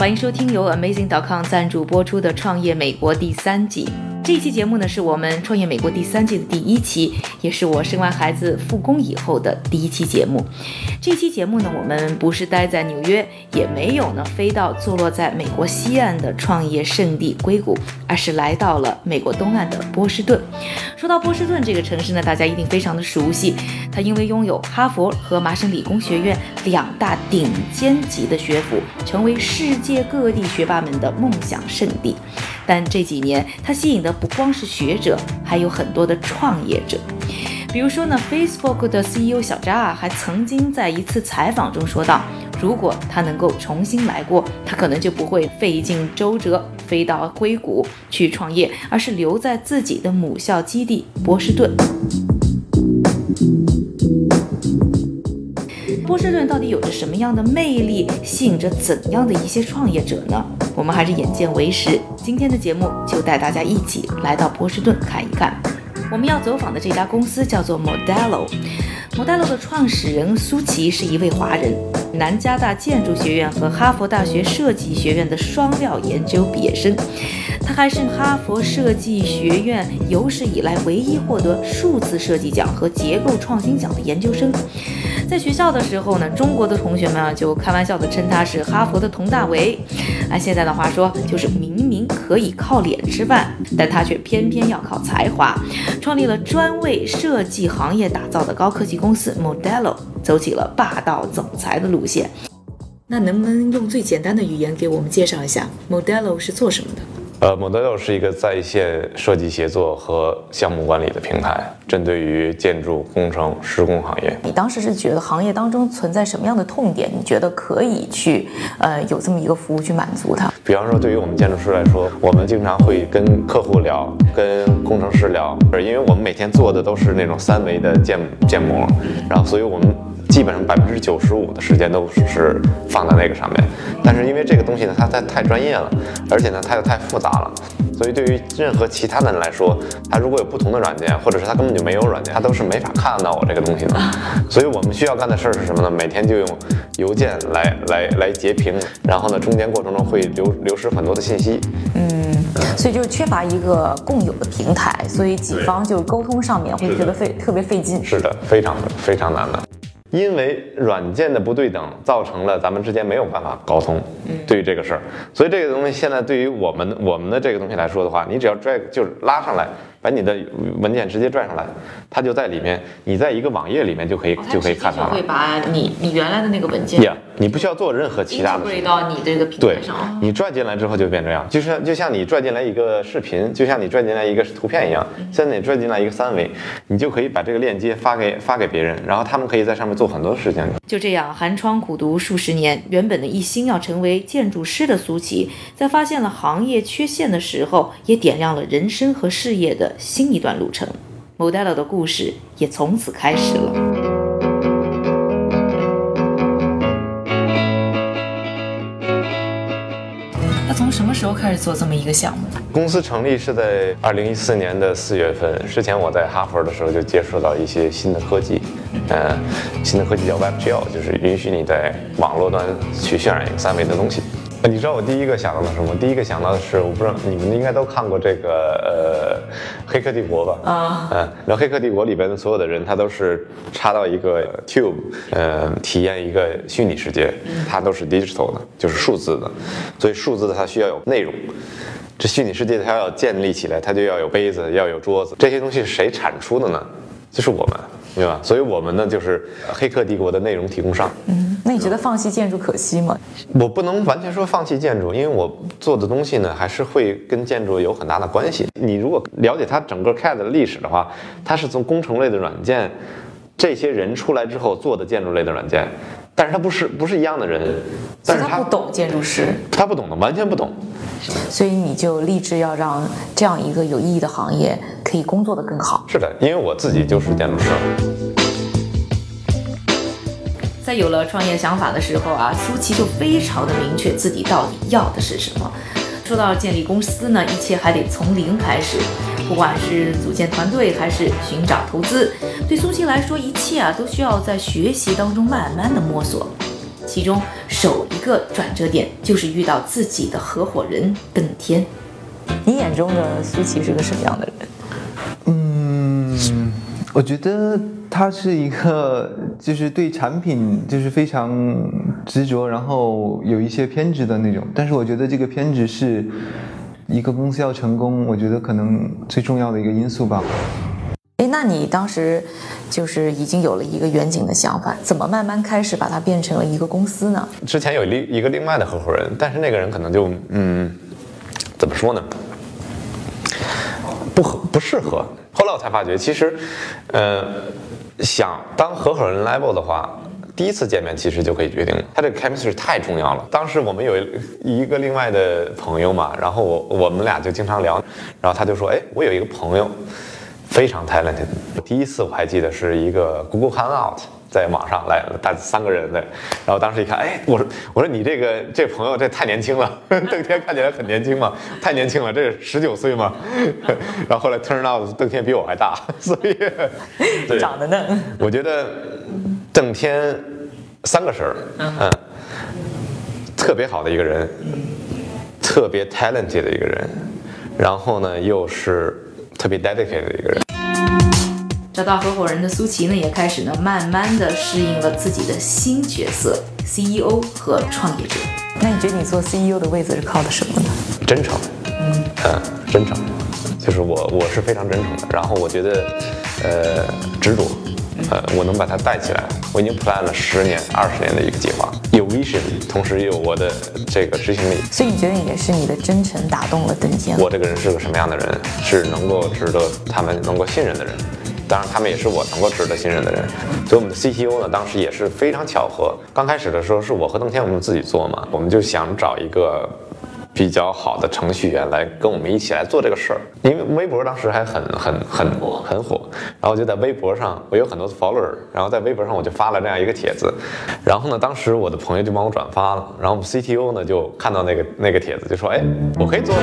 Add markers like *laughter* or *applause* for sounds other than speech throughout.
欢迎收听由 Amazing.com 赞助播出的《创业美国》第三季。这一期节目呢，是我们《创业美国》第三季的第一期，也是我生完孩子复工以后的第一期节目。这期节目呢，我们不是待在纽约，也没有呢飞到坐落在美国西岸的创业圣地硅谷，而是来到了美国东岸的波士顿。说到波士顿这个城市呢，大家一定非常的熟悉，它因为拥有哈佛和麻省理工学院两大顶尖级的学府，成为世界各地学霸们的梦想圣地。但这几年，它吸引的不光是学者，还有很多的创业者。比如说呢，Facebook 的 CEO 小扎啊，还曾经在一次采访中说到，如果他能够重新来过，他可能就不会费尽周折飞到硅谷去创业，而是留在自己的母校基地波士顿。波士顿到底有着什么样的魅力，吸引着怎样的一些创业者呢？我们还是眼见为实。今天的节目就带大家一起来到波士顿看一看。我们要走访的这家公司叫做 Modelo。Modelo 的创始人苏琪是一位华人，南加大建筑学院和哈佛大学设计学院的双料研究毕业生。他还是哈佛设计学院有史以来唯一获得数字设计奖和结构创新奖的研究生。在学校的时候呢，中国的同学们啊就开玩笑的称他是哈佛的佟大为，按现在的话说，就是明明可以靠脸吃饭，但他却偏偏要靠才华，创立了专为设计行业打造的高科技公司 Modelo，走起了霸道总裁的路线。那能不能用最简单的语言给我们介绍一下 Modelo 是做什么的？呃，Modelo 是一个在线设计协作和项目管理的平台，针对于建筑工程施工行业。你当时是觉得行业当中存在什么样的痛点？你觉得可以去呃有这么一个服务去满足它？比方说，对于我们建筑师来说，我们经常会跟客户聊，跟工程师聊，因为我们每天做的都是那种三维的建建模，然后所以我们。基本上百分之九十五的时间都是放在那个上面，但是因为这个东西呢，它太太专业了，而且呢，它又太复杂了，所以对于任何其他的人来说，他如果有不同的软件，或者是他根本就没有软件，他都是没法看到我这个东西的。所以我们需要干的事儿是什么呢？每天就用邮件来来来截屏，然后呢，中间过程中会流流失很多的信息。嗯，所以就是缺乏一个共有的平台，所以几方就沟通上面会觉得费特别费劲。是的，非常非常难的。因为软件的不对等，造成了咱们之间没有办法沟通。对于这个事儿，所以这个东西现在对于我们我们的这个东西来说的话，你只要 drag 就是拉上来，把你的文件直接拽上来，它就在里面，你在一个网页里面就可以、哦、就可以看它了。会把你你原来的那个文件，yeah, 你不需要做任何其他的事。到你这个平台上。对，你拽进来之后就变这样，就像就像你拽进来一个视频，就像你拽进来一个图片一样。现在你拽进来一个三维，你就可以把这个链接发给发给别人，然后他们可以在上面做很多事情。就这样，寒窗苦读数十年，原本的一心要成为建筑师的苏琪，在发现了行业缺陷的时候，也点亮了人生和事业的新一段路程。Modelo 的故事也从此开始了。那从什么时候开始做这么一个项目？公司成立是在二零一四年的四月份。之前我在哈佛的时候就接触到一些新的科技，呃，新的科技叫 WebGL，就是允许你在网络端去渲染一个三维的东西。*laughs* 你知道我第一个想到的什么？第一个想到的是，我不知道你们应该都看过这个呃《黑客帝国》吧？啊，嗯，然后《黑客帝国》里边的所有的人，他都是插到一个 tube，呃，体验一个虚拟世界，它都是 digital 的，就是数字的，所以数字的它需要有内容。这虚拟世界它要建立起来，它就要有杯子，要有桌子，这些东西是谁产出的呢？就是我们，对吧？所以我们呢，就是《黑客帝国》的内容提供商。嗯，那你觉得放弃建筑可惜吗？我不能完全说放弃建筑，因为我做的东西呢，还是会跟建筑有很大的关系。你如果了解它整个 CAD 的历史的话，它是从工程类的软件。这些人出来之后做的建筑类的软件，但是他不是不是一样的人，但是以他不懂建筑师，他不懂的，完全不懂。所以你就立志要让这样一个有意义的行业可以工作的更好。是的，因为我自己就是建筑师。在有了创业想法的时候啊，苏琪就非常的明确自己到底要的是什么。说到建立公司呢，一切还得从零开始，不管是组建团队还是寻找投资，对苏琪来说，一切啊都需要在学习当中慢慢的摸索。其中首一个转折点就是遇到自己的合伙人邓天。你眼中的苏琪是个什么样的人？嗯，我觉得他是一个，就是对产品就是非常执着，然后有一些偏执的那种。但是我觉得这个偏执是一个公司要成功，我觉得可能最重要的一个因素吧。那你当时就是已经有了一个远景的想法，怎么慢慢开始把它变成了一个公司呢？之前有另一个另外的合伙人，但是那个人可能就嗯，怎么说呢？不合不适合。后来我才发觉，其实，呃，想当合伙人 level 的话，第一次见面其实就可以决定了。他这个 chemistry 太重要了。当时我们有一个另外的朋友嘛，然后我我们俩就经常聊，然后他就说，哎，我有一个朋友。非常 talented。第一次我还记得是一个 Google Hangout，在网上来了，大三个人的。然后当时一看，哎，我说我说你这个这朋友这太年轻了，*laughs* 邓天看起来很年轻嘛，太年轻了，这十九岁嘛。*laughs* 然后后来 turn out 邓天比我还大，*laughs* 所以对长得嫩。我觉得邓天三个事儿，嗯，特别好的一个人，特别 talented 的一个人，然后呢又是。特别 dedicated 的一个人，找到合伙人的苏琪呢，也开始呢，慢慢的适应了自己的新角色，CEO 和创业者。那你觉得你做 CEO 的位置是靠的什么呢？真诚，嗯，真诚，就是我我是非常真诚的。然后我觉得，呃，执着，呃，我能把它带起来。我已经 plan 了十年、二十年的一个计划，有 vision，同时也有我的这个执行力。所以你觉得也是你的真诚打动了邓天？我这个人是个什么样的人？是能够值得他们能够信任的人。当然，他们也是我能够值得信任的人。所以我们的 CTO 呢，当时也是非常巧合。刚开始的时候是我和邓天我们自己做嘛，我们就想找一个。比较好的程序员来跟我们一起来做这个事儿，因为微博当时还很很很很火，然后就在微博上我有很多 follower，然后在微博上我就发了这样一个帖子，然后呢，当时我的朋友就帮我转发了，然后我们 CTO 呢就看到那个那个帖子就说，哎，我可以做。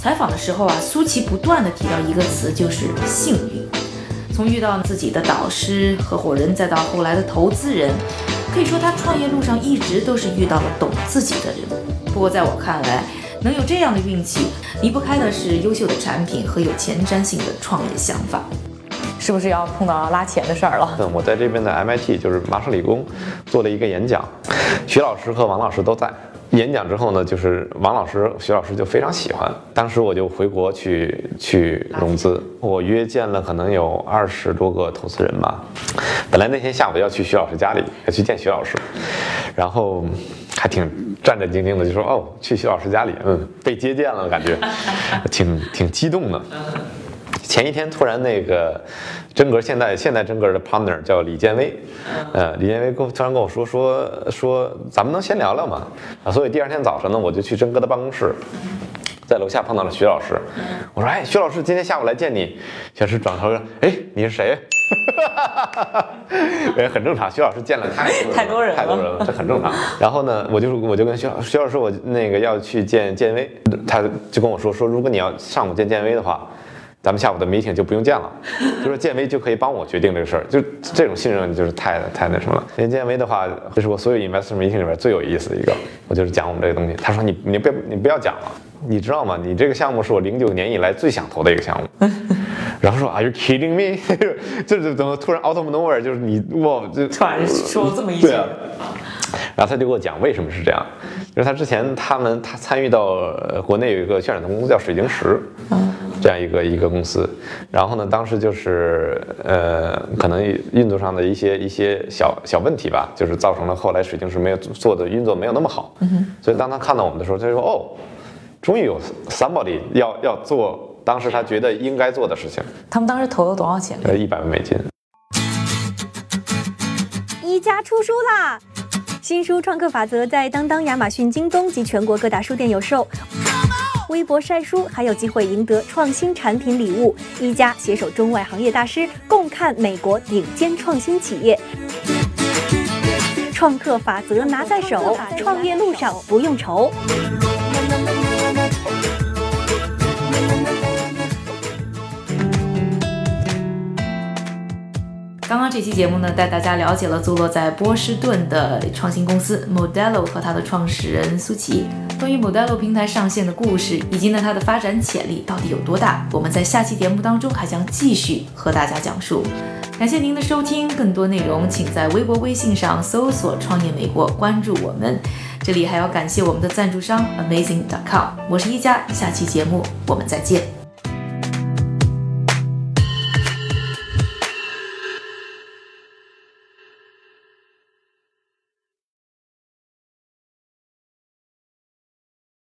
采访的时候啊，苏琪不断的提到一个词，就是幸运。从遇到自己的导师、合伙人，再到后来的投资人。可以说，他创业路上一直都是遇到了懂自己的人。不过，在我看来，能有这样的运气，离不开的是优秀的产品和有前瞻性的创业想法。是不是要碰到拉钱的事儿了？嗯，我在这边的 MIT，就是麻省理工，做了一个演讲，徐老师和王老师都在。演讲之后呢，就是王老师、徐老师就非常喜欢。当时我就回国去去融资，我约见了可能有二十多个投资人吧。本来那天下午要去徐老师家里，要去见徐老师，然后还挺战战兢兢的，就说哦，去徐老师家里，嗯，被接见了，感觉 *laughs* 挺挺激动的。前一天突然那个真格现在现在真格的 partner 叫李建威，呃，李建威跟突然跟我说说说咱们能先聊聊吗？啊，所以第二天早晨呢，我就去真格的办公室，在楼下碰到了徐老师，我说哎，徐老师今天下午来见你，徐老师转头说哎你是谁？也 *laughs* 很正常，徐老师见了太 *laughs* 太多人太多人了，这很正常。然后呢，我就我就跟徐老徐老师我那个要去见建威，他就跟我说说如果你要上午见建威的话。咱们下午的 meeting 就不用见了，就是建威就可以帮我决定这个事儿，就这种信任就是太太那什么了。连建威的话，这是我所有 investor meeting 里边最有意思的一个，我就是讲我们这个东西。他说你你别你不要讲了，你知道吗？你这个项目是我零九年以来最想投的一个项目。*laughs* 然后说 Are you kidding me？*laughs* 就是怎么突然 out of nowhere 就是你哇就突然说这么一句。然后他就给我讲为什么是这样，就是他之前他们他参与到国内有一个渲染的公司叫水晶石，这样一个一个公司，然后呢当时就是呃可能运作上的一些一些小小问题吧，就是造成了后来水晶石没有做的运作没有那么好，所以当他看到我们的时候，他就说哦，终于有 somebody 要要做。当时他觉得应该做的事情。他们当时投了多少钱？呃，一百万美金。一家出书啦！新书《创客法则》在当当、亚马逊、京东及全国各大书店有售。微博晒书还有机会赢得创新产品礼物。一家携手中外行业大师，共看美国顶尖创新企业。创客法则拿在手，创业路上不用愁。刚刚这期节目呢，带大家了解了坐落在波士顿的创新公司 Modelo 和它的创始人苏琪。关于 Modelo 平台上线的故事，以及呢它的发展潜力到底有多大，我们在下期节目当中还将继续和大家讲述。感谢您的收听，更多内容请在微博、微信上搜索“创业美国”，关注我们。这里还要感谢我们的赞助商 Amazing.com。我是一加，下期节目我们再见。